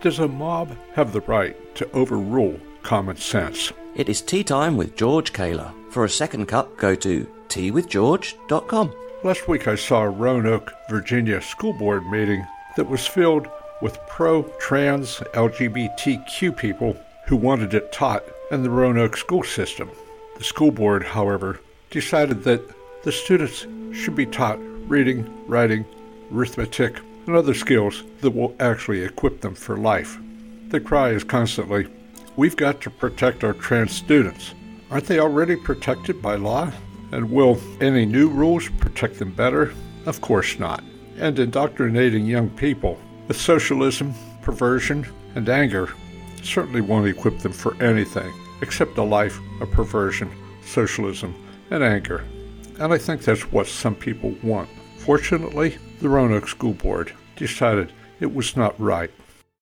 Does a mob have the right to overrule common sense? It is tea time with George Kaler. For a second cup, go to teawithgeorge.com. Last week I saw a Roanoke, Virginia school board meeting that was filled with pro trans LGBTQ people who wanted it taught in the Roanoke school system. The school board, however, decided that the students should be taught reading, writing, arithmetic, and other skills that will actually equip them for life. The cry is constantly, We've got to protect our trans students. Aren't they already protected by law? And will any new rules protect them better? Of course not. And indoctrinating young people with socialism, perversion, and anger certainly won't equip them for anything except a life of perversion, socialism, and anger. And I think that's what some people want. Fortunately, the Roanoke School Board decided it was not right